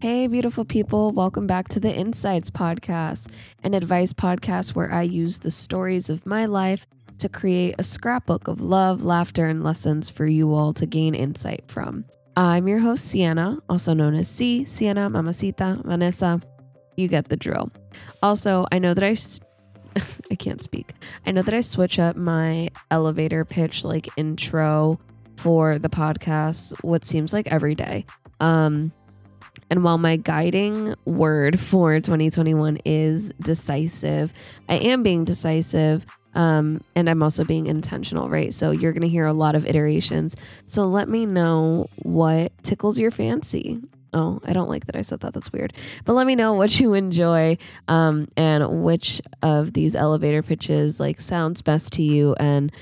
Hey, beautiful people. Welcome back to the Inxights Podcast, an advice podcast where I use the stories of my life to create a scrapbook of love, laughter, and lessons for you all to gain insight from. I'm your host, Sienna, also known as C, Sienna, Mamacita, Vanessa. You get the drill. Also, I know that I. I can't speak. I know that I switch up my elevator pitch like intro for the podcast what seems like every day. Um and while my guiding word for 2021 is decisive, I am being decisive um, and I'm also being intentional, right? So you're going to hear a lot of iterations. So let me know what tickles your fancy. Oh, I don't like that I said that. That's weird. But let me know what you enjoy um, and which of these elevator pitches like sounds best to you and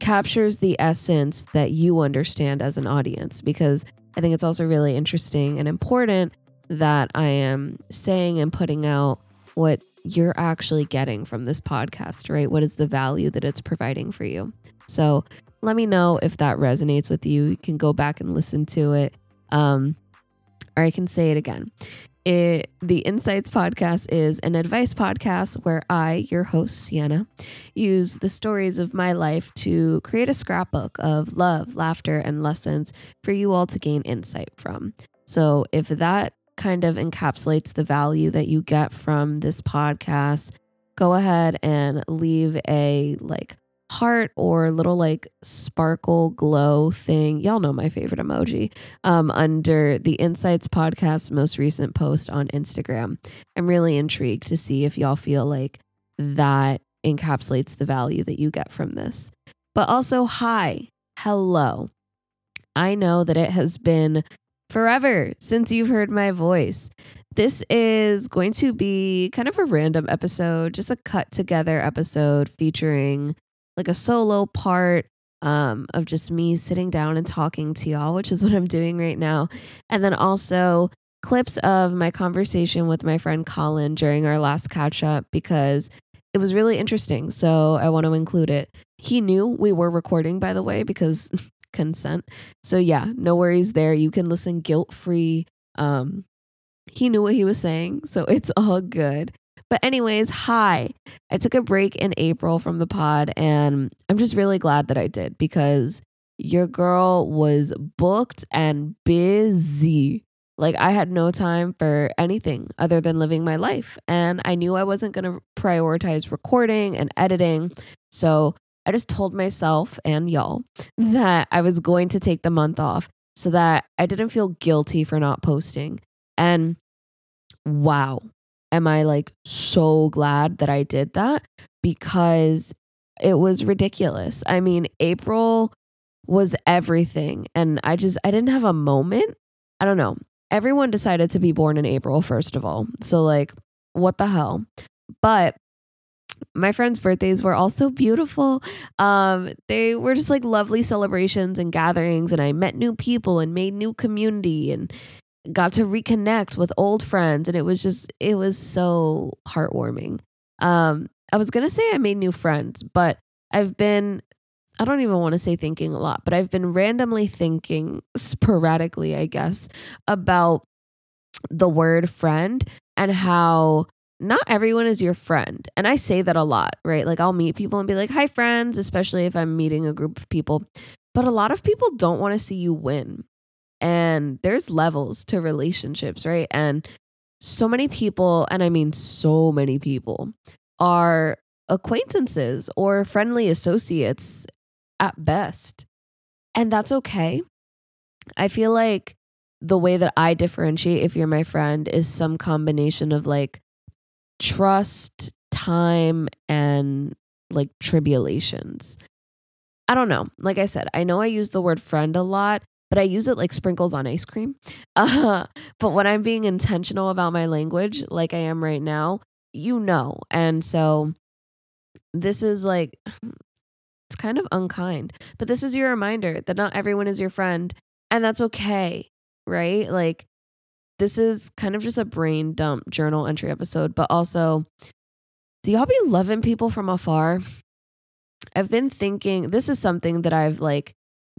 captures the essence that you understand as an audience because I think it's also really interesting and important that I am saying and putting out what you're actually getting from this podcast, right? What is the value that it's providing for you? So let me know if that resonates with you. You can go back and listen to it. Um, or I can say it again. It, the Inxights podcast is an advice podcast where I, your host, Sienna, use the stories of my life to create a scrapbook of love, laughter, and lessons for you all to gain insight from. So if that kind of encapsulates the value that you get from this podcast, go ahead and leave a like heart or little like sparkle glow thing. Y'all know my favorite emoji um, under the Inxights podcast most recent post on Instagram. I'm really intrigued to see if y'all feel like that encapsulates the value that you get from this. But also, hi, hello. I know that it has been forever since you've heard my voice. This is going to be kind of a random episode, just a cut together episode featuring like a solo part um, of just me sitting down and talking to y'all, which is what I'm doing right now. And then also clips of my conversation with my friend Colin during our last catch up because it was really interesting. So I want to include it. He knew we were recording, by the way, because consent. So yeah, no worries there. You can listen guilt free. Um, he knew what he was saying, so it's all good. But anyways, hi. I took a break in April from the pod, and I'm just really glad that I did because your girl was booked and busy. Like I had no time for anything other than living my life. And I knew I wasn't going to prioritize recording and editing. So I just told myself and y'all that I was going to take the month off so that I didn't feel guilty for not posting. And wow, am I like so glad that I did that because it was ridiculous. I mean, April was everything. And I just, I didn't have a moment. I don't know. Everyone decided to be born in April, first of all. So, like, what the hell? But my friends' birthdays were also beautiful. Um, they were just like lovely celebrations and gatherings, and I met new people and made new community and got to reconnect with old friends, and it was just it was so heartwarming. Um, I was gonna say I made new friends, but I've been I don't even want to say thinking a lot, but I've been randomly thinking sporadically, I guess, about the word friend and how not everyone is your friend. And I say that a lot, right? Like I'll meet people and be like, hi, friends, especially if I'm meeting a group of people. But a lot of people don't want to see you win. And there's levels to relationships, right? And so many people, and I mean so many people, are acquaintances or friendly associates at best. And that's okay. I feel like the way that I differentiate if you're my friend is some combination of like trust, time, and like tribulations. I don't know. Like I said, I know I use the word friend a lot, but I use it like sprinkles on ice cream. Uh, but when I'm being intentional about my language, like I am right now, you know. And so this is like, it's kind of unkind, but this is your reminder that not everyone is your friend, and that's okay, right? Like, this is kind of just a brain dump journal entry episode, but also, do y'all be loving people from afar? I've been thinking this is something that I've like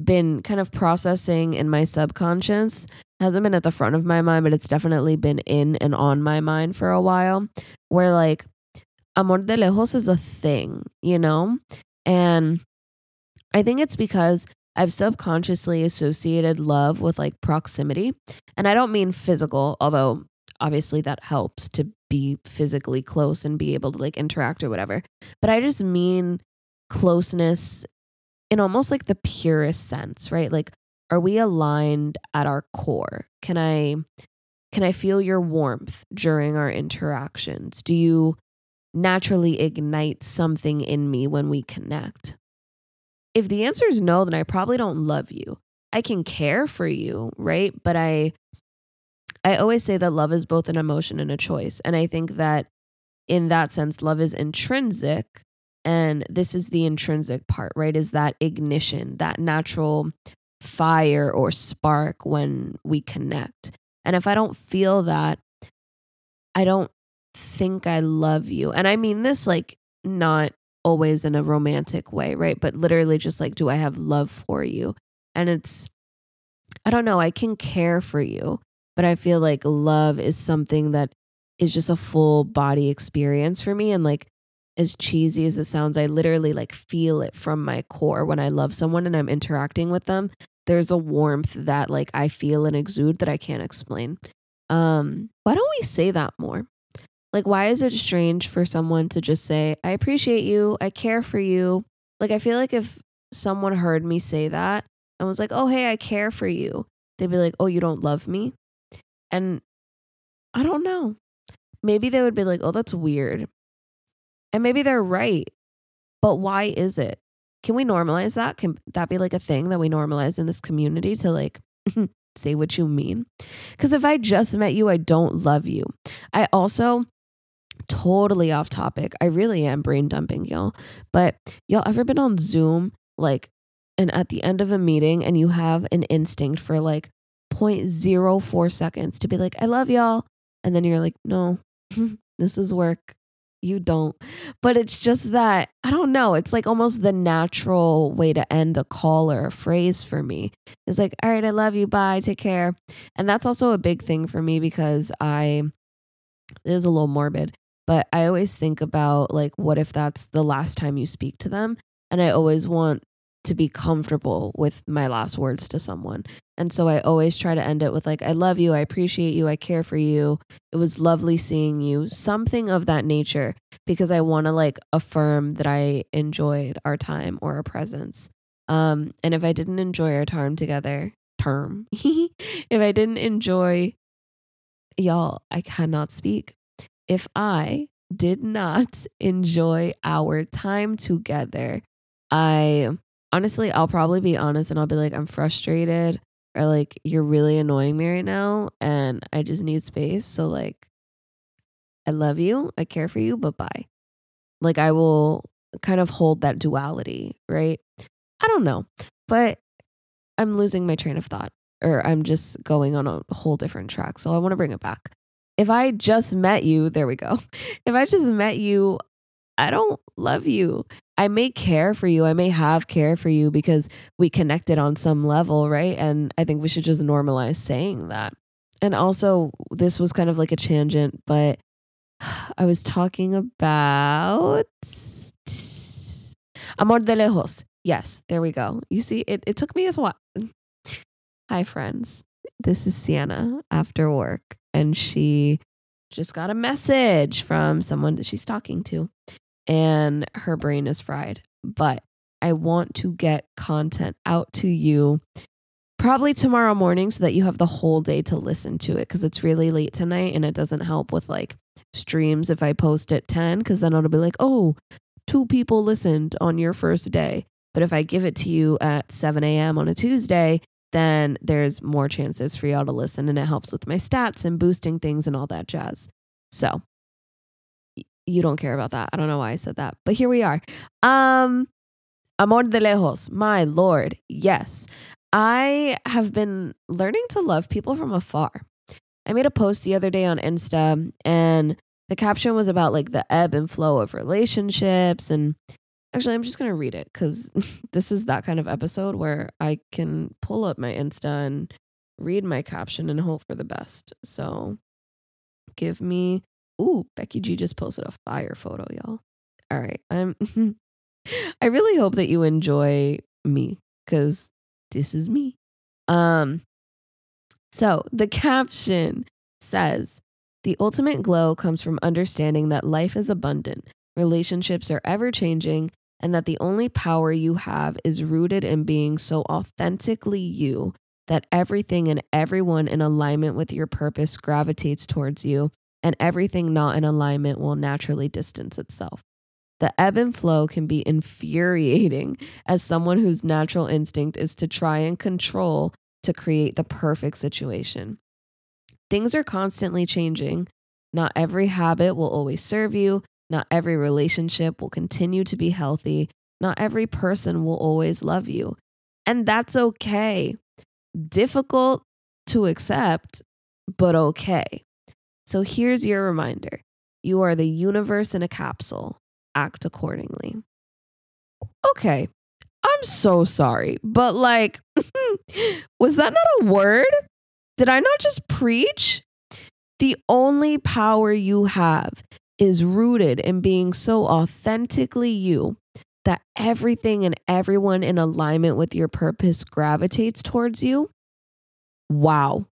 been kind of processing in my subconscious hasn't been at the front of my mind, but it's definitely been in and on my mind for a while. Where like amor de lejos is a thing, you know? And I think it's because I've subconsciously associated love with like proximity. And I don't mean physical, although obviously that helps to be physically close and be able to like interact or whatever. But I just mean closeness in almost like the purest sense, right? Like are we aligned at our core? Can I can I feel your warmth during our interactions? Do you naturally ignite something in me when we connect? If the answer is no, then I probably don't love you. I can care for you, right? But I I always say that love is both an emotion and a choice. And I think that in that sense love is intrinsic and this is the intrinsic part, right? Is that ignition, that natural fire or spark when we connect. And if I don't feel that, I don't think I love you. And I mean this like not always in a romantic way, right? But literally just like, do I have love for you? And it's, I don't know, I can care for you, but I feel like love is something that is just a full body experience for me. And like, as cheesy as it sounds, I literally like feel it from my core when I love someone and I'm interacting with them. There's a warmth that like I feel and exude that I can't explain. Um, why don't we say that more? Like, why is it strange for someone to just say, I appreciate you, I care for you? Like, I feel like if someone heard me say that and was like, oh, hey, I care for you, they'd be like, oh, you don't love me? And I don't know. Maybe they would be like, oh, that's weird. And maybe they're right. But why is it? Can we normalize that? Can that be like a thing that we normalize in this community to like say what you mean? Because if I just met you, I don't love you. I also totally off topic. I really am brain dumping y'all. But y'all ever been on Zoom like and at the end of a meeting and you have an instinct for like 0.04 seconds to be like, I love y'all. And then you're like, no, this is work. You don't. But it's just that, I don't know. It's like almost the natural way to end a call or a phrase for me. It's like, all right, I love you. Bye. Take care. And that's also a big thing for me because I, it is a little morbid. But I always think about like, what if that's the last time you speak to them? And I always want to be comfortable with my last words to someone. And so I always try to end it with like, I love you, I appreciate you, I care for you. It was lovely seeing you, something of that nature, because I want to like affirm that I enjoyed our time or our presence. Um, and if I didn't enjoy our time together, term, if I didn't enjoy y'all, I cannot speak if I did not enjoy our time together, I honestly, I'll probably be honest and I'll be like, I'm frustrated or like, you're really annoying me right now and I just need space. So, like, I love you, I care for you, but bye. Like, I will kind of hold that duality, right? I don't know, but I'm losing my train of thought or I'm just going on a whole different track. So, I want to bring it back if I just met you, there we go. If I just met you, I don't love you. I may care for you. I may have care for you because we connected on some level, right? And I think we should just normalize saying that. And also, this was kind of like a tangent, but I was talking about Amor de Lejos. Yes, there we go. You see, it, it took me as what? Hi, friends. This is Sienna after work and she just got a message from someone that she's talking to and her brain is fried. But I want to get content out to you probably tomorrow morning so that you have the whole day to listen to it because it's really late tonight and it doesn't help with like streams if I post at 10 because then it'll be like, oh, two people listened on your first day. But if I give it to you at 7 a.m. on a Tuesday, then there's more chances for y'all to listen and it helps with my stats and boosting things and all that jazz. So you don't care about that. I don't know why I said that, but here we are. Um Amor de lejos, my lord. Yes. I have been learning to love people from afar. I made a post the other day on Insta and the caption was about like the ebb and flow of relationships and Actually, I'm just going to read it because this is that kind of episode where I can pull up my Insta and read my caption and hope for the best. So give me ooh, Becky G just posted a fire photo, y'all. All right. I'm I really hope that you enjoy me cuz this is me. Um so the caption says the ultimate glow comes from understanding that life is abundant, relationships are ever changing, and that the only power you have is rooted in being so authentically you that everything and everyone in alignment with your purpose gravitates towards you, and everything not in alignment will naturally distance itself. The ebb and flow can be infuriating as someone whose natural instinct is to try and control to create the perfect situation. Things are constantly changing. Not every habit will always serve you. Not every relationship will continue to be healthy. Not every person will always love you. And that's okay. Difficult to accept, but okay. So here's your reminder you are the universe in a capsule. Act accordingly. Okay, I'm so sorry, but like, was that not a word? Did I not just preach? The only power you have is rooted in being so authentically you that everything and everyone in alignment with your purpose gravitates towards you. Wow.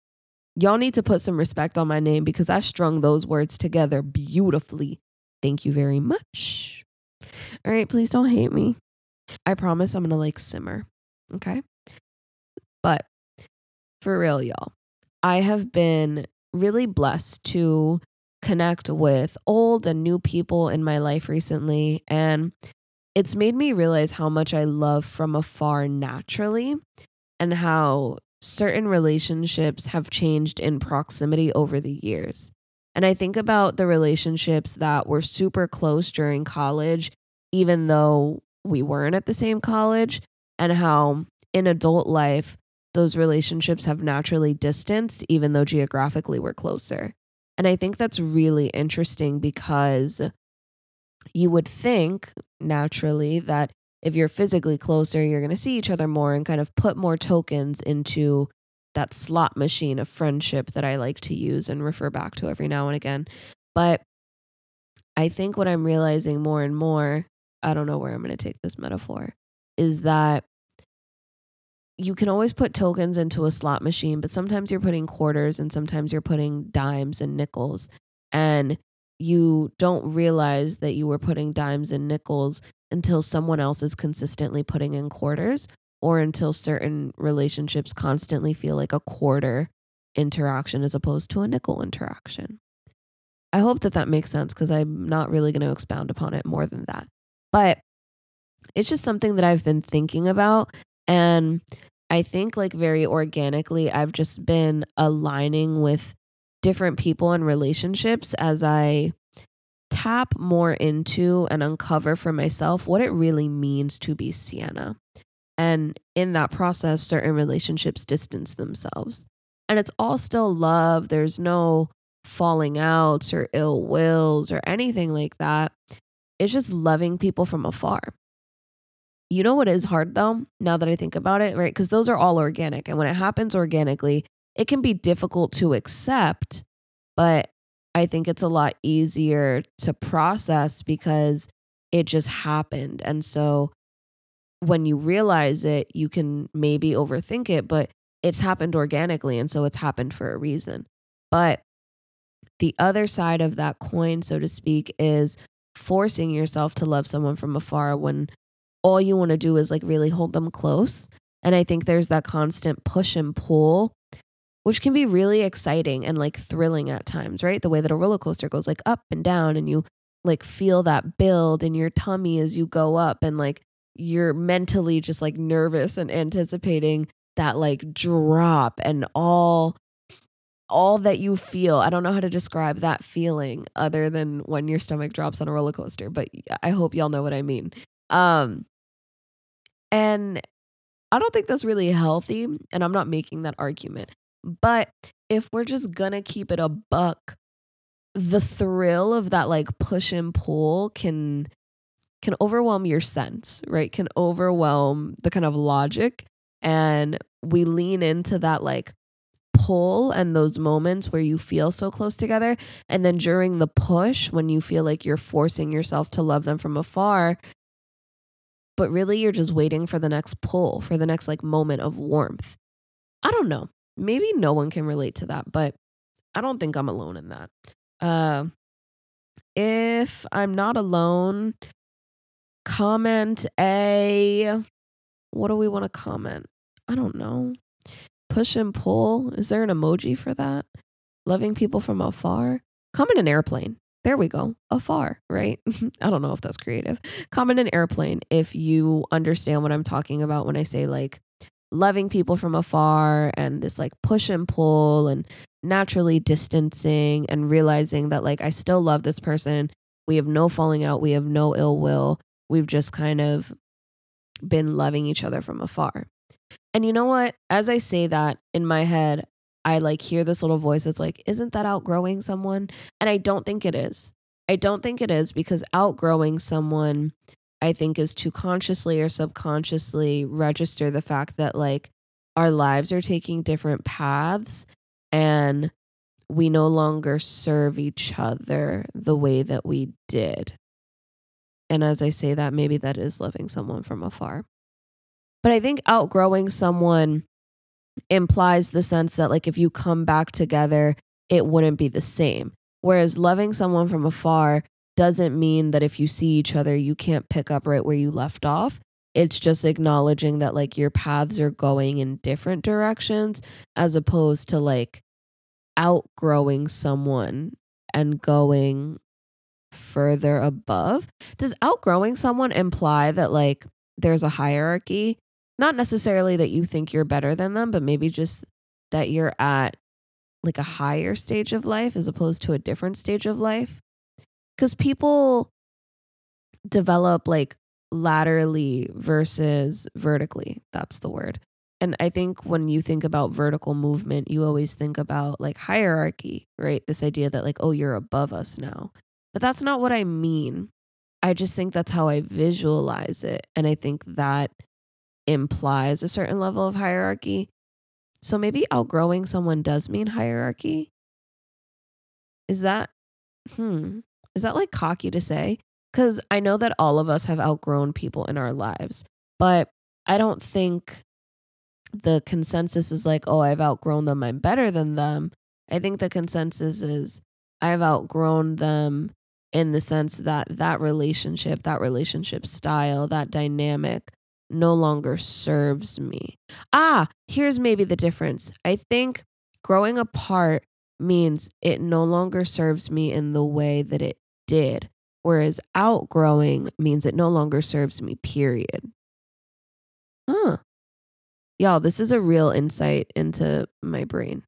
Y'all need to put some respect on my name because I strung those words together beautifully. Thank you very much. All right, please don't hate me. I promise I'm going to like simmer. Okay. But for real, y'all, I have been really blessed to connect with old and new people in my life recently. And it's made me realize how much I love from afar naturally and how certain relationships have changed in proximity over the years. And I think about the relationships that were super close during college, even though we weren't at the same college, and how in adult life, those relationships have naturally distanced, even though geographically we're closer. And I think that's really interesting because you would think naturally that if you're physically closer, you're going to see each other more and kind of put more tokens into that slot machine of friendship that I like to use and refer back to every now and again. But I think what I'm realizing more and more, I don't know where I'm going to take this metaphor, is that you can always put tokens into a slot machine, but sometimes you're putting quarters and sometimes you're putting dimes and nickels. And you don't realize that you were putting dimes and nickels until someone else is consistently putting in quarters or until certain relationships constantly feel like a quarter interaction as opposed to a nickel interaction. I hope that that makes sense because I'm not really going to expound upon it more than that. But it's just something that I've been thinking about and I think, like, very organically, I've just been aligning with different people and relationships as I tap more into and uncover for myself what it really means to be Sienna. And in that process, certain relationships distance themselves. And it's all still love. There's no falling outs or ill wills or anything like that. It's just loving people from afar. You know what is hard though, now that I think about it, right? Because those are all organic. And when it happens organically, it can be difficult to accept, but I think it's a lot easier to process because it just happened. And so when you realize it, you can maybe overthink it, but it's happened organically. And so it's happened for a reason. But the other side of that coin, so to speak, is forcing yourself to love someone from afar when all you want to do is like really hold them close. And I think there's that constant push and pull, which can be really exciting and like thrilling at times, right? The way that a roller coaster goes like up and down and you like feel that build in your tummy as you go up and like you're mentally just like nervous and anticipating that like drop and all all that you feel. I don't know how to describe that feeling other than when your stomach drops on a roller coaster, but I hope y'all know what I mean. Um and I don't think that's really healthy. And I'm not making that argument. But if we're just gonna keep it a buck, the thrill of that like push and pull can can overwhelm your sense, right? Can overwhelm the kind of logic. And we lean into that like pull and those moments where you feel so close together. And then during the push, when you feel like you're forcing yourself to love them from afar, but really you're just waiting for the next pull, for the next like moment of warmth. I don't know. Maybe no one can relate to that, but I don't think I'm alone in that. Uh, if I'm not alone, comment a what do we want to comment? I don't know. Push and pull. Is there an emoji for that? Loving people from afar. Comment an airplane. There we go. Afar, right? I don't know if that's creative. Comment an airplane if you understand what I'm talking about when I say like loving people from afar and this like push and pull and naturally distancing and realizing that like I still love this person. We have no falling out. We have no ill will. We've just kind of been loving each other from afar. And you know what? As I say that in my head, I like hear this little voice that's like, isn't that outgrowing someone? And I don't think it is. I don't think it is because outgrowing someone, I think, is to consciously or subconsciously register the fact that like our lives are taking different paths and we no longer serve each other the way that we did. And as I say that, maybe that is loving someone from afar. But I think outgrowing someone implies the sense that, like, if you come back together, it wouldn't be the same. Whereas loving someone from afar doesn't mean that if you see each other, you can't pick up right where you left off. It's just acknowledging that, like, your paths are going in different directions as opposed to, like, outgrowing someone and going further above. Does outgrowing someone imply that like there's a hierarchy? Not necessarily that you think you're better than them, but maybe just that you're at like a higher stage of life as opposed to a different stage of life. Cuz people develop like laterally versus vertically. That's the word. And I think when you think about vertical movement, you always think about like hierarchy, right? This idea that like, oh, you're above us now. But that's not what I mean. I just think that's how I visualize it. And I think that implies a certain level of hierarchy. So maybe outgrowing someone does mean hierarchy. Is that, hmm, is that like cocky to say? Because I know that all of us have outgrown people in our lives, but I don't think the consensus is like, oh, I've outgrown them, I'm better than them. I think the consensus is I've outgrown them in the sense that that relationship, that relationship style, that dynamic no longer serves me. Ah, here's maybe the difference. I think growing apart means it no longer serves me in the way that it did, whereas outgrowing means it no longer serves me, period. Huh. Y'all, this is a real insight into my brain.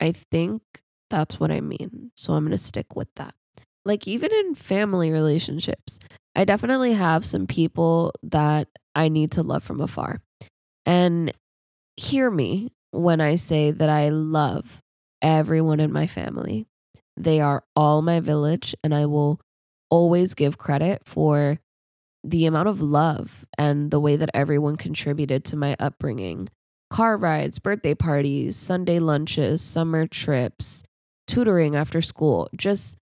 I think that's what I mean. So I'm going to stick with that like even in family relationships, I definitely have some people that I need to love from afar. And hear me when I say that I love everyone in my family. They are all my village, and I will always give credit for the amount of love and the way that everyone contributed to my upbringing. Car rides, birthday parties, Sunday lunches, summer trips, tutoring after school, just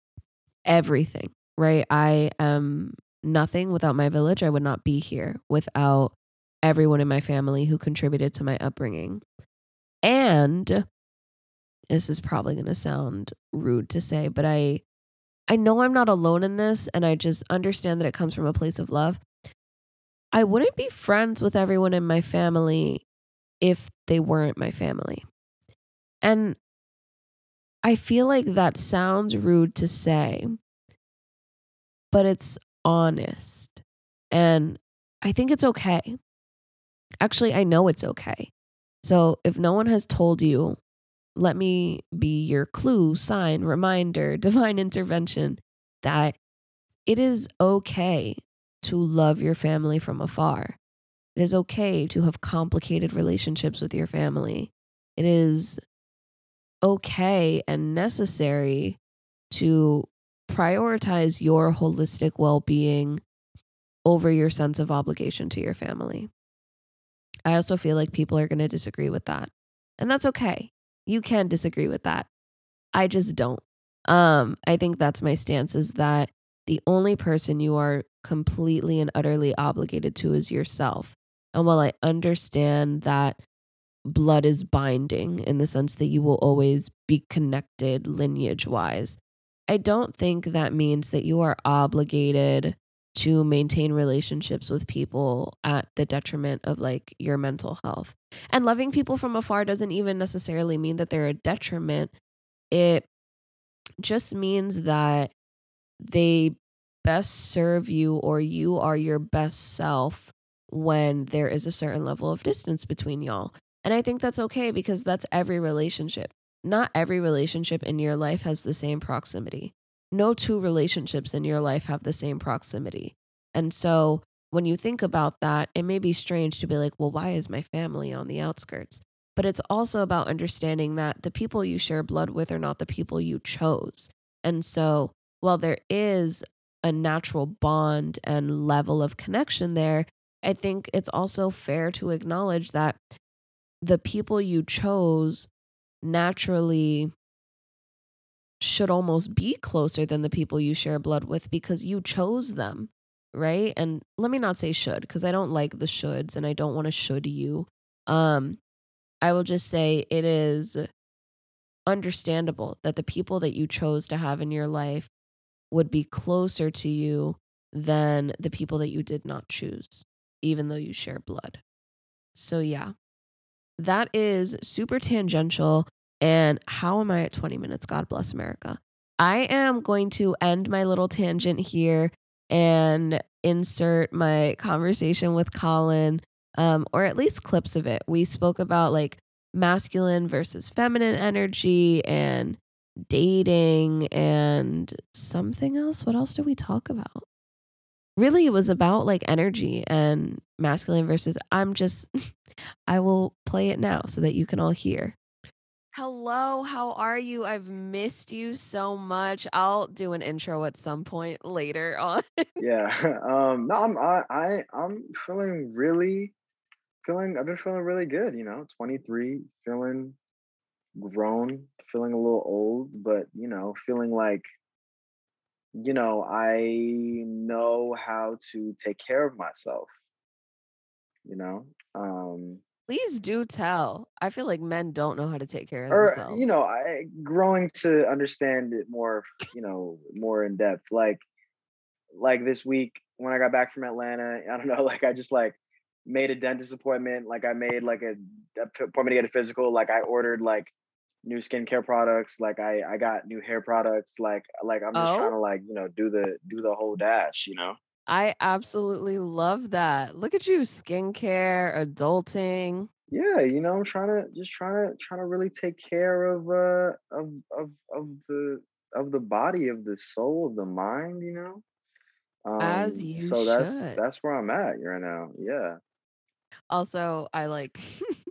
everything, right? I am nothing without my village. I would not be here without everyone in my family who contributed to my upbringing. And this is probably going to sound rude to say, but I I know I'm not alone in this and I just understand that it comes from a place of love. I wouldn't be friends with everyone in my family if they weren't my family. And I feel like that sounds rude to say, but it's honest. And I think it's okay. Actually, I know it's okay. So if no one has told you, let me be your clue, sign, reminder, divine intervention that it is okay to love your family from afar. It is okay to have complicated relationships with your family. It is okay and necessary to prioritize your holistic well being over your sense of obligation to your family. I also feel like people are going to disagree with that. And that's okay. You can disagree with that. I just don't. Um, I think that's my stance is that the only person you are completely and utterly obligated to is yourself. And while I understand that blood is binding in the sense that you will always be connected lineage wise, I don't think that means that you are obligated to maintain relationships with people at the detriment of like your mental health. And loving people from afar doesn't even necessarily mean that they're a detriment. It just means that they best serve you or you are your best self when there is a certain level of distance between y'all. And I think that's okay because that's every relationship. Not every relationship in your life has the same proximity. No two relationships in your life have the same proximity. And so when you think about that, it may be strange to be like, well, why is my family on the outskirts? But it's also about understanding that the people you share blood with are not the people you chose. And so while there is a natural bond and level of connection there, I think it's also fair to acknowledge that the people you chose naturally should almost be closer than the people you share blood with because you chose them, right? And let me not say should because I don't like the shoulds and I don't want to should you. Um I will just say it is understandable that the people that you chose to have in your life would be closer to you than the people that you did not choose, even though you share blood. So, yeah, that is super tangential. And how am I at 20 minutes? God bless America. I am going to end my little tangent here and insert my conversation with Colin, um, or at least clips of it. We spoke about like masculine versus feminine energy and dating and something else. What else did we talk about? Really, it was about like energy and masculine versus. I'm just, I will play it now so that you can all hear. Hello, how are you? I've missed you so much. I'll do an intro at some point later on. yeah. Um no, I'm I, I I'm feeling really feeling I've been feeling really good, you know, 23, feeling grown, feeling a little old, but you know, feeling like you know, I know how to take care of myself. You know? Um Please do tell. I feel like men don't know how to take care of or uh, themselves. you know, I growing to understand it more, you know, more in depth. Like like this week when I got back from Atlanta, I don't know, like I just like made a dentist appointment, like I made like a, a appointment to get a physical, like I ordered like new skincare products. Like I I got new hair products. Like like I'm just trying Oh, to like you know do the do the whole dash. You know. I absolutely love that. Look at you, skincare, adulting. Yeah, you know, I'm trying to just trying to trying to really take care of uh of of of the of the body, of the soul, of the mind. You know. As Um. you So that's should. that's where I'm at right now. Yeah. Also, I like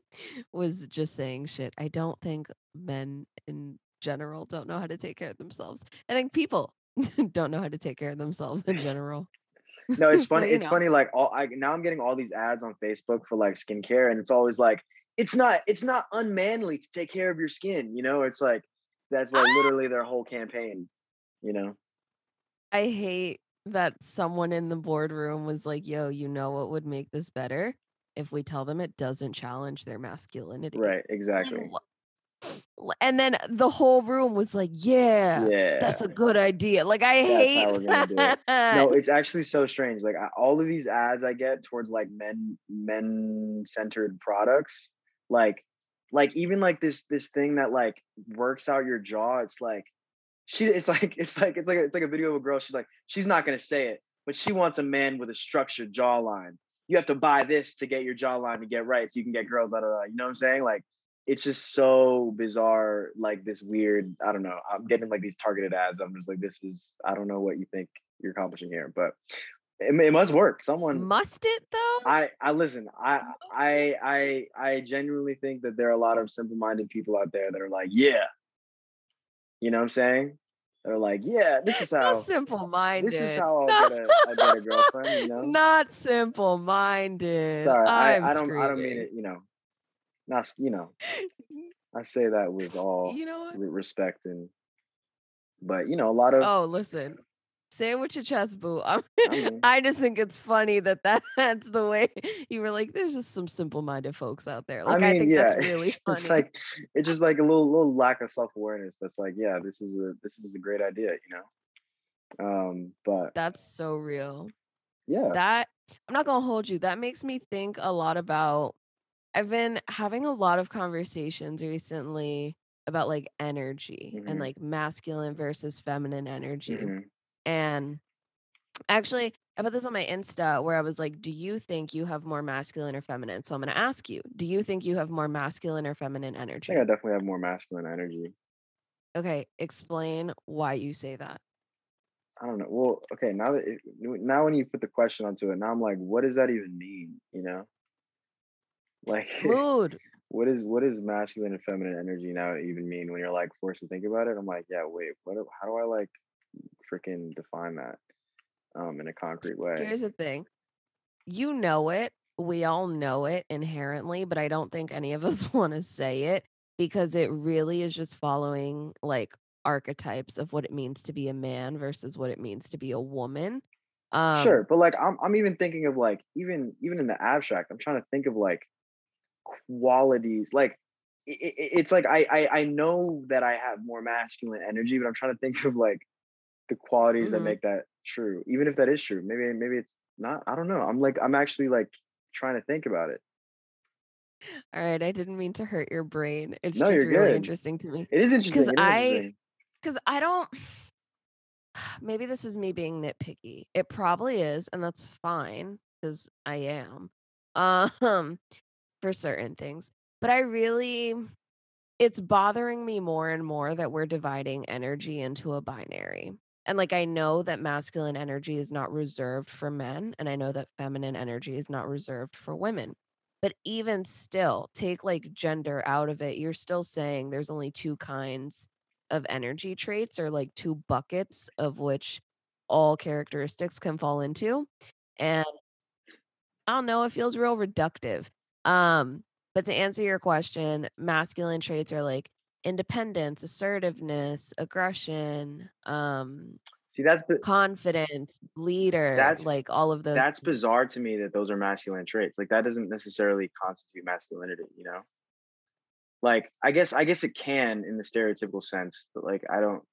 was just saying shit. I don't think men in general don't know how to take care of themselves. I think people don't know how to take care of themselves in general. No, it's funny. you It's know, funny. Like all I now I'm getting all these ads on Facebook for like skincare, and it's always like it's not it's not unmanly to take care of your skin. You know, it's like that's like ah, literally their whole campaign. You know. I hate that someone in the boardroom was like, yo, you know what would make this better? If we tell them it doesn't challenge their masculinity. Right. Exactly. L and then the whole room was like, "Yeah, Yeah. that's a good idea." Like, I That's hate we're gonna do it. No, it's actually so strange. Like I, all of these ads I get towards like men men centered products, like like even like this this thing that like works out your jaw. It's like she it's like it's like it's like a, it's like a video of a girl. She's like she's not gonna say it, but she wants a man with a structured jawline. You have to buy this to get your jawline to get right, so you can get girls. Da, da, da. You know what I'm saying? Like it's just so bizarre. Like this weird. I don't know. I'm getting like these targeted ads. I'm just like, this is. I don't know what you think you're accomplishing here, but it, it must work. Someone. Must it though? I I listen. I oh. I I I genuinely think that there are a lot of simple minded people out there that are like, yeah, you know what I'm saying? They're like, yeah, this is how Not how this is how I'll get a I'll get a girlfriend, you know? Not simple-minded. Sorry, I I'm I don't I don't mean it, you know, not you know. I say that with all You know what? respect and, but you know, a lot of. Oh, listen. Say it with your chest, boo. I'm, I mean, I just think it's funny that, that that's the way you were like. There's just some simple-minded folks out there. Like I, mean, think yeah, that's really it's, funny. it's like it's just like a little little lack of self awareness. That's like, yeah, this is a this is a great idea, you know. Um, but that's so real. yeah, That I'm not gonna hold you. That makes me think a lot about. I've been having a lot of conversations recently about like energy and hmm like masculine versus feminine energy. hmm And actually, I put this on my Insta where I was like, Do you think you have more masculine or feminine? So I'm going to ask you, Do you think you have more masculine or feminine I think I definitely have more masculine energy. Okay, explain why you say that. I don't know. Well, okay, now that it, now when you put the question onto it, now I'm like, what does that even mean? You know, like Mood. what is what is masculine and feminine energy now even mean when you're like forced to think about it? I'm like, yeah, wait, what? How do I like freaking define that um in a concrete way? Here's the thing you know it. We all know it inherently, but I don't think any of us want to say it because it really is just following like archetypes of what it means to be a man versus what it means to be a woman. Sure, Um, but like I'm I'm even thinking of like even even in the abstract, I'm trying to think of like qualities. Like i i- i- it's like I, I I know that I have more masculine energy, but I'm trying to think of like the qualities that mhm. make that true. Even if that is true, maybe maybe it's not. I don't know. I'm like I'm actually like trying to think about it. All right, I didn't mean to hurt your brain. It's No, just really good. interesting to me It is interesting. because I because I don't. Maybe this is me being nitpicky. It probably is, and that's fine because I am. Um, for certain things, but I really, it's bothering me more and more that we're dividing energy into a binary. And like I know that masculine energy is not reserved for men, and I know that feminine energy is not reserved for women. But even still, take like gender out of it, you're still saying there's only two kinds of energy traits or like two buckets of which all characteristics can fall into. And I don't know, it feels real reductive. Um, but to answer your question, masculine traits are like independence, assertiveness, aggression, um, See, that's the confidence, leader, that's like all of those that's things. bizarre to me that those are masculine traits. Like that doesn't necessarily constitute masculinity. You know. like i guess i guess it can in the stereotypical sense but like i don't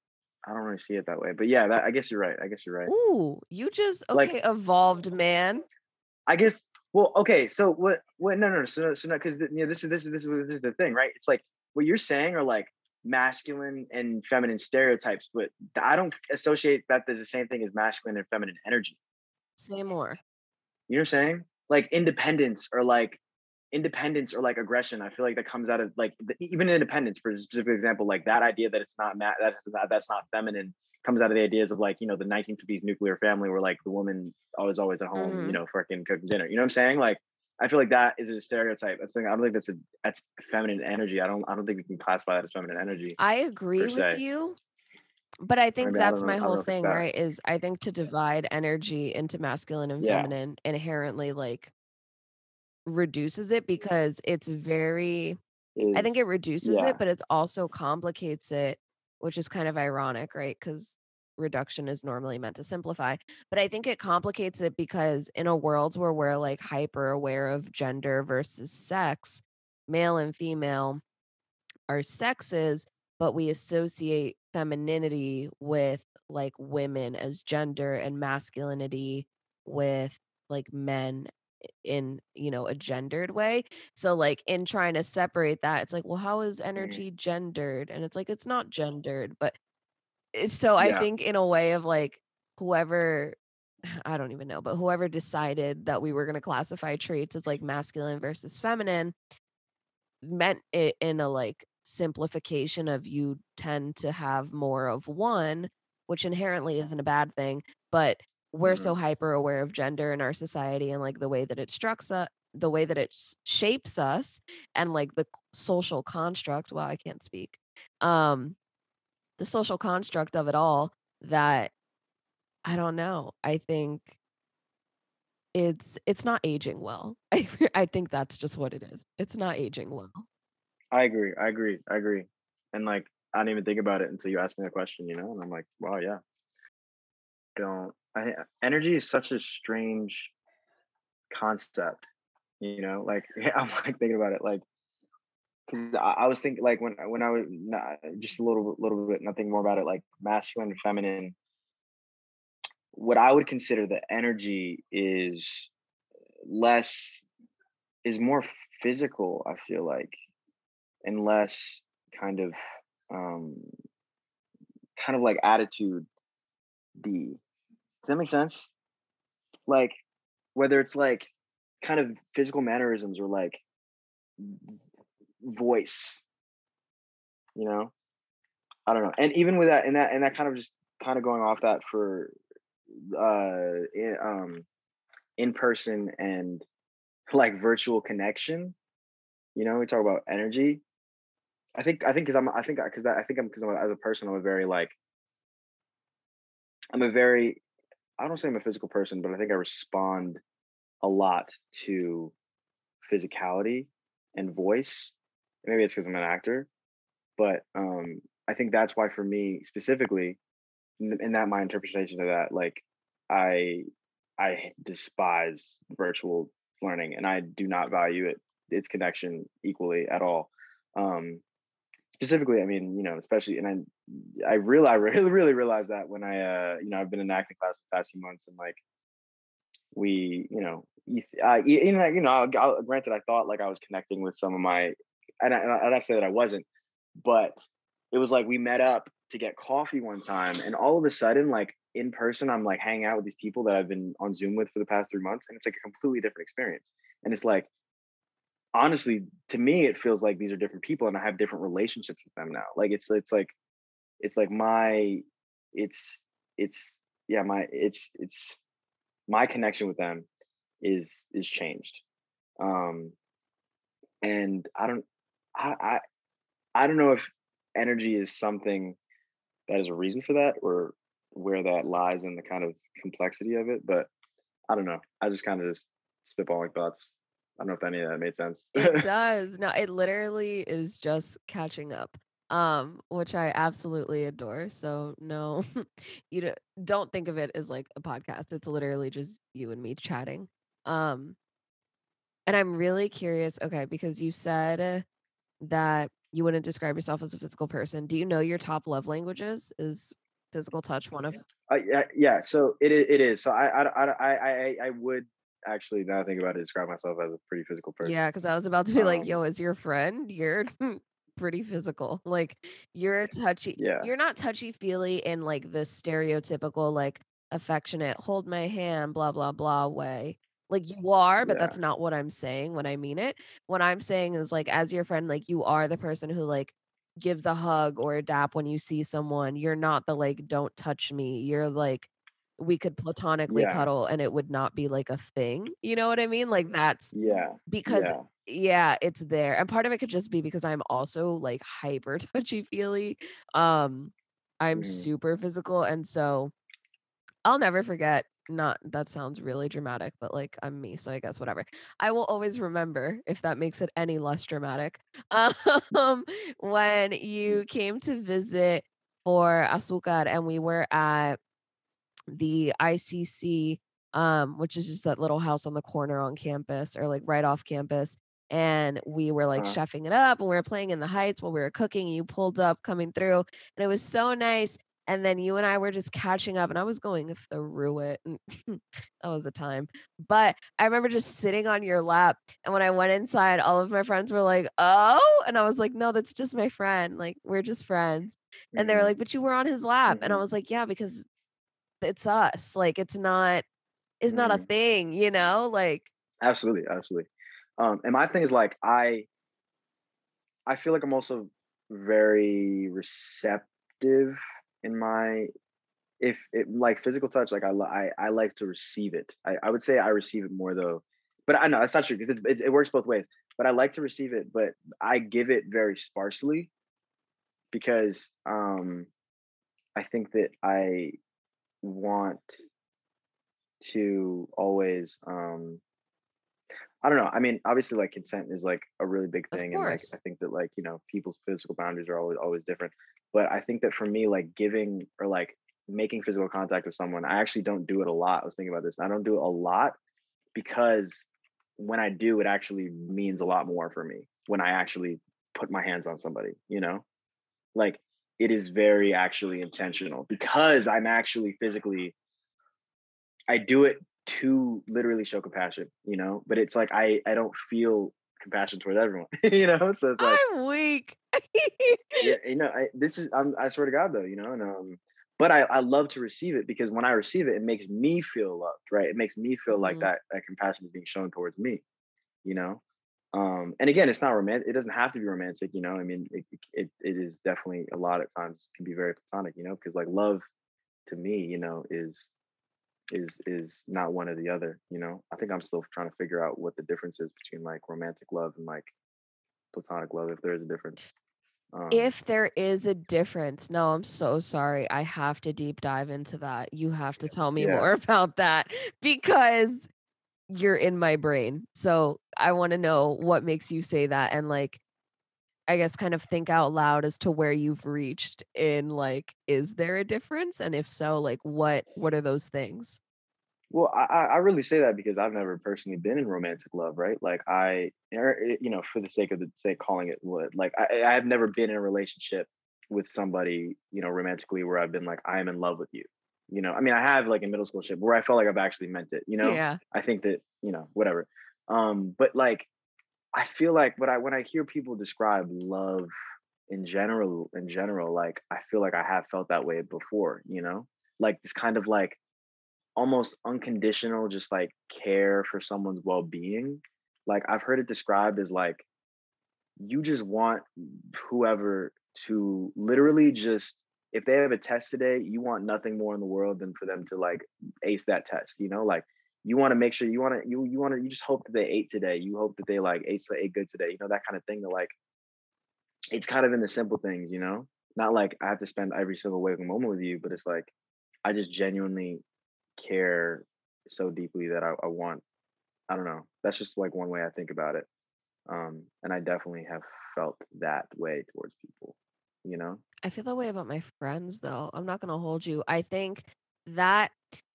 i don't really see it that way but yeah that, i guess you're right i guess you're right Ooh, you just like okay, evolved man. i guess well okay so what what no no no, so so no because you know this is this is this is this is the thing right? It's like what you're saying are like masculine and feminine stereotypes but i don't associate that there's the same thing as masculine and feminine energy. Say more. you know what i'm saying? Like independence or like independence or like aggression i feel like that comes out of like the, even independence for a specific example like that idea that it's not ma- that's not that's not feminine comes out of the ideas of like you know the 1950s nuclear family where like the woman always always at home hmm you know freaking cooking dinner you know what i'm saying? Like i feel like that is a stereotype that's like i don't think that's a that's feminine energy i don't i don't think we can classify that as feminine energy I agree with se. you, but I think maybe that's know my whole know if it's thing, right? Is I think to divide energy into masculine and yeah. feminine inherently like reduces it because it's very I think it reduces yeah. it, but it's also complicates it, which is kind of ironic, right? Because reduction is normally meant to simplify. But I think it complicates it because in a world where we're like hyper aware of gender versus sex, male and female are sexes, but we associate femininity with like women as gender and masculinity with like men in you know a gendered way. So like in trying to separate that it's like well how is Mhm. energy gendered? And it's like it's not gendered but it's- so i yeah. think in a way of like whoever i don't even know but whoever decided that we were going to classify traits as like masculine versus feminine meant it in a like simplification of you tend to have more of one, which inherently isn't a bad thing, but we're so hmm hyper aware of gender in our society and like the way that it structs us, the way that it shapes us and like the social construct. Wow, I can't speak. Um, the social construct of it all that I don't know. I think it's it's not aging well. I I think that's just what it is. It's not aging well. I agree. I agree. I agree. And like I didn't even think about it until you asked me the question, you know? And I'm like, wow, yeah. Don't I energy is such a strange concept, you know? Like I'm like thinking about it like because I, I, was thinking like when when I was not, just a little little bit nothing more about it like masculine and feminine. What I would consider the energy is less is more physical. I feel like, and less kind of um kind of like attitude. D. Does that make sense? Like whether it's like kind of physical mannerisms or like voice you know? I don't know. And even with that and that and that kind of just kind of going off that for uh in, um in person and like virtual connection you know we talk about energy. I think i think because i'm i think because i think i'm because I'm, as a person i'm a very like i'm a very i don't say i'm a physical person but i think i respond a lot to physicality and voice maybe it's because I'm an actor, but um, I think that's why for me specifically, in, that my interpretation of that, like I I despise virtual learning and I do not value it its connection equally at all. Um, specifically, I mean, you know, especially, and I, I really, I really, really realized that when I, uh, you know, I've been in acting class for the past few months, and like, we, you know, I, you know, you know, I'll, granted, I thought like I was connecting with some of my and I, and I say that I wasn't, but it was like we met up to get coffee one time, and all of a sudden, like in person, I'm like hanging out with these people that I've been on Zoom with for the past three months, and it's like a completely different experience. And it's like, honestly, to me, it feels like these are different people, and I have different relationships with them now. Like it's it's like it's like my it's it's yeah my it's it's my connection with them is is changed um and i don't I, I I don't know if energy is something that is a reason for that or where that lies in the kind of complexity of it, but I don't know. I just kind of just spitballing thoughts. I don't know if any of that made sense. it does. No, it literally is just catching up. Um, which I absolutely adore. So no, you don't think of it as like a podcast. It's literally just you and me chatting. Um, and I'm really curious, okay, because you said that you wouldn't describe yourself as a physical person. Do you know your top love languages? Is physical touch one of? Uh, yeah, yeah. So it is. It is. So I, I, I, I, I would actually now I think about it, describe myself as a pretty physical person. Yeah, because I was about to be um, like, "Yo, as your friend, you're pretty physical. Like you're touchy. Yeah. You're not touchy feely in like the stereotypical like affectionate, hold my hand, blah blah blah way. Like you are, but yeah. that's not what I'm saying when I mean it. What I'm saying is like as your friend, like you are the person who like gives a hug or a dap when you see someone. You're not the like don't touch me. You're like we could platonically yeah. cuddle and it would not be like a thing. You know what I mean? Like that's yeah. Because yeah, yeah it's there. And part of it could just be because I'm also like hyper touchy feely. Um I'm mm. super physical and so I'll never forget not that sounds really dramatic, but like I'm me, so I guess whatever. I will always remember if that makes it any less dramatic. Um, when you came to visit for Azúcar and we were at the ICC, um, which is just that little house on the corner on campus or like right off campus. And we were like uh chefing it up and we were playing in the heights while we were cooking. You pulled up coming through, and it was so nice. And then you and I were just catching up, and I was going through it. That was the time. But I remember just sitting on your lap. And when I went inside, all of my friends were like, Oh, and I was like, No, that's just my friend. Like, we're just friends. And they were mm-hmm. like, But you were on his lap. And I mm-hmm. was like, Yeah, because it's us. Like, it's not, it's mm-hmm. not a mm-hmm. thing, you know? Like, absolutely. Absolutely. Um, and my thing is like, I, I feel like I'm also very receptive in my if it like physical touch like i i, I like to receive it I, I would say i receive it more though but i know that's not true because it's, it works both ways but i like to receive it but i give it very sparsely because um i think that i want to always um I don't know. I mean, obviously, like consent is like a really big thing, and like. I think that like you know people's physical boundaries are always always different. But I think that for me, like giving or like making physical contact with someone, I actually don't do it a lot. I was thinking about this. I don't do it a lot because when I do, it actually means a lot more for me when I actually put my hands on somebody. You know, like it is very actually intentional because I'm actually physically I do it to literally show compassion, you know, but it's like I I don't feel compassion towards everyone, you know. So it's like I'm weak. yeah, you know, I this is I'm I swear to God though, you know, and um but I, I love to receive it because when I receive it, it makes me feel loved, right? It makes me feel like Mhm. that that compassion is being shown towards me, you know. Um, and again, it's not romantic. It doesn't have to be romantic, you know. I mean, it it, it is definitely a lot of times can be very platonic, you know, because like love to me, you know, is is is not one or the other, you know. I think I'm still trying to figure out what the difference is between like romantic love and like platonic love, if there is a difference. Um, If there is a difference, no, I'm so sorry. I have to deep dive into that. You have to tell me Yeah. more about that because you're in my brain. So I want to know what makes you say that and like I guess kind of think out loud as to where you've reached in like is there a difference and if so like what what are those things? Well, I, I really say that because I've never personally been in romantic love, right? Like I, er, eh, you know, for the sake of the sake calling it what, like I, I have never been in a relationship with somebody, you know, romantically where I've been like, I am in love with you. You know, I mean, I have like a middle school ship where I felt like I've actually meant it. You know, Yeah. I think that you know, whatever. Um, but like, I feel like when I when I hear people describe love in general, in general, like I feel like I have felt that way before. You know, like this kind of like almost unconditional just like care for someone's well-being like i've heard it described as like you just want whoever to literally just if they have a test today you want nothing more in the world than for them to like ace that test you know like you want to make sure you want to you you want to you just hope that they ate today you hope that they like ate ate good today you know that kind of thing that like it's kind of in the simple things you know? Not like i have to spend every single waking moment with you but it's like i just genuinely care so deeply that I, I want i don't know that's just like one way i think about it um and i definitely have felt that way towards people you know I feel that way about my friends though. I'm not gonna hold you. I think that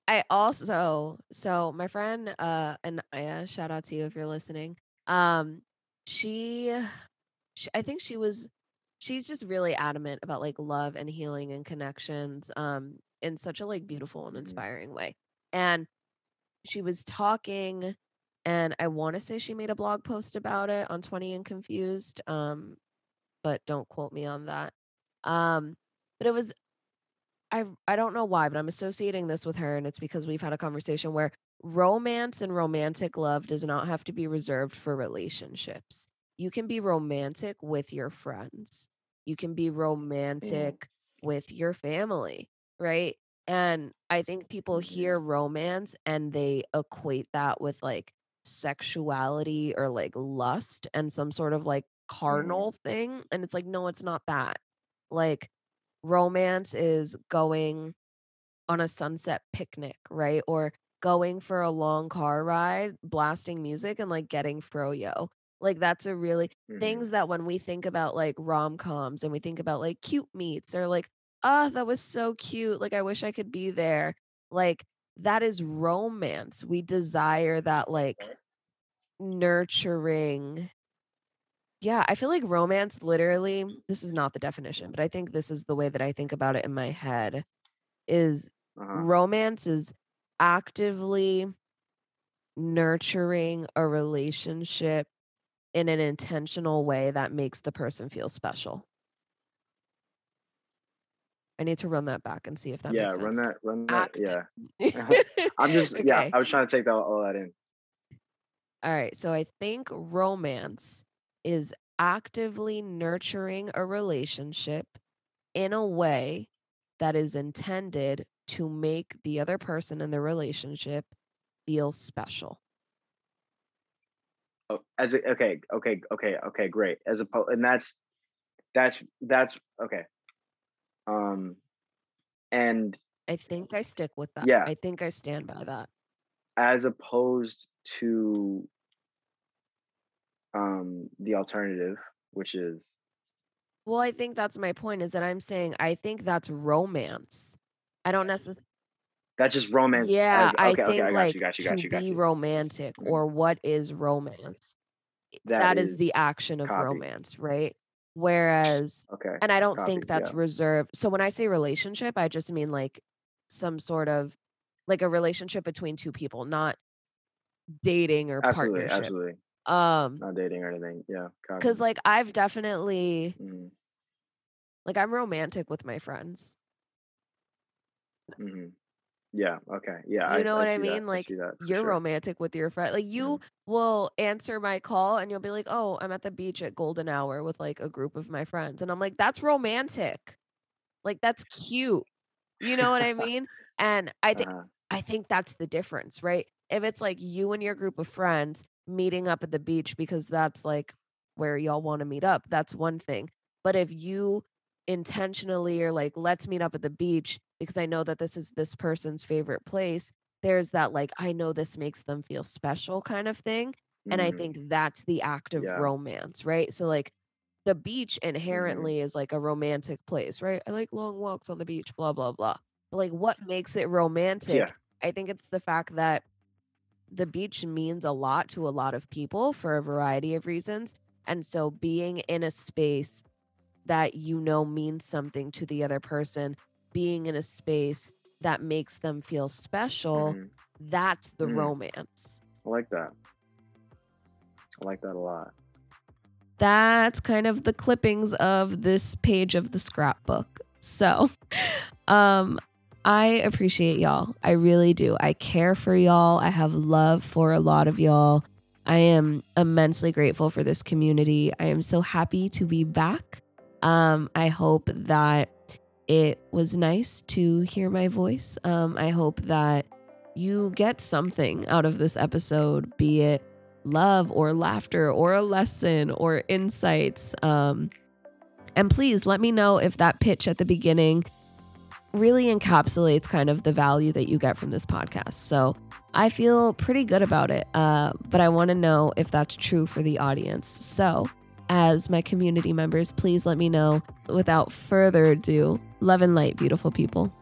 I also so my friend uh Anaya, shout out to you if you're listening. Um she, she I think she was she's just really adamant about like love and healing and connections um in such a like beautiful and hmm inspiring way. And she was talking and I want to say she made a blog post about it on 20 and Confused. Um but don't quote me on that. Um, but it was I I don't know why, but I'm associating this with her, and it's because we've had a conversation where romance and romantic love does not have to be reserved for relationships. You can be romantic with your friends. You can be mm romantic with your family, right? And I think people hmm hear romance and they equate that with like sexuality or like lust and some sort of like mm carnal thing. And it's like, no, it's not that. Like, romance is going on a sunset picnic, right? Or going for a long car ride, blasting music and like getting froyo. Like that's a really hmm things that when we think about like rom-coms and we think about like cute meets or like, ah, that was so cute. Like I wish I could be there. Like that is romance. We desire that like nurturing. Yeah, I feel like romance literally, this is not the definition, but I think this is the way that I think about it in my head is uh-huh romance is actively nurturing a relationship in an intentional way that makes the person feel special. I need to run that back and see if that yeah makes run that run that Act. yeah i'm just yeah i was trying to take that all that in All right. So I think romance is actively nurturing a relationship in a way that is intended to make the other person in the relationship feel special. oh, as a, okay okay okay okay great as a and that's that's that's okay um and I think I stick with that. yeah I think I stand by that. as opposed to um the alternative, which is Well, I think that's my point is that I'm saying I think that's romance. I don't necessarily that's just romance Yeah, as I okay, okay, think I got like you, got you, to got you, got be you. romantic or what is romance? That That is the action of copy. romance, right? Whereas Okay, and I don't copy. think that's Yeah. reserved. So when I say relationship, I just mean like some sort of like a relationship between two people, not dating or Absolutely, partnership. absolutely. Um, Not dating or anything. Yeah, cuz like I've definitely Mhm. like I'm romantic with my friends. Mm-hmm. Yeah, okay. Yeah, You know I what I that. mean? I Like that for you're sure. romantic with your friend. Like you Mhm. will answer my call and you'll be like, "Oh, I'm at the beach at golden hour with like a group of my friends." And I'm like, "That's romantic." Like that's cute. You know what I mean? And I think Uh-huh. I think that's the difference, right? If it's like you and your group of friends meeting up at the beach because that's like where y'all want to meet up, that's one thing. But if you intentionally are like, let's meet up at the beach because I know that this is this person's favorite place, there's that like, I know this makes them feel special kind of thing. And I Mhm. think that's the act of Yeah. romance, right? So, like, the beach Mhm. inherently is like a romantic place, right? I like long walks on the beach, blah, blah, blah. But like, what makes it romantic? Yeah. I think it's the fact that the beach means a lot to a lot of people for a variety of reasons. And so being in a space that you know means something to the other person, being in a space that makes them feel special, Mhm. that's the Mhm. romance. I like that. I like that a lot. That's kind of the clippings of this page of the scrapbook. So, um I appreciate y'all. I really do. I care for y'all. I have love for a lot of y'all. I am immensely grateful for this community. I am so happy to be back. Um, I hope that it was nice to hear my voice. Um, I hope that you get something out of this episode, be it love or laughter or a lesson or insights. Um, and please let me know if that pitch at the beginning really encapsulates kind of the value that you get from this podcast. So I feel pretty good about it, uh, but I want to know if that's true for the audience. So, as my community members, please let me know. Without further ado, love and light, beautiful people.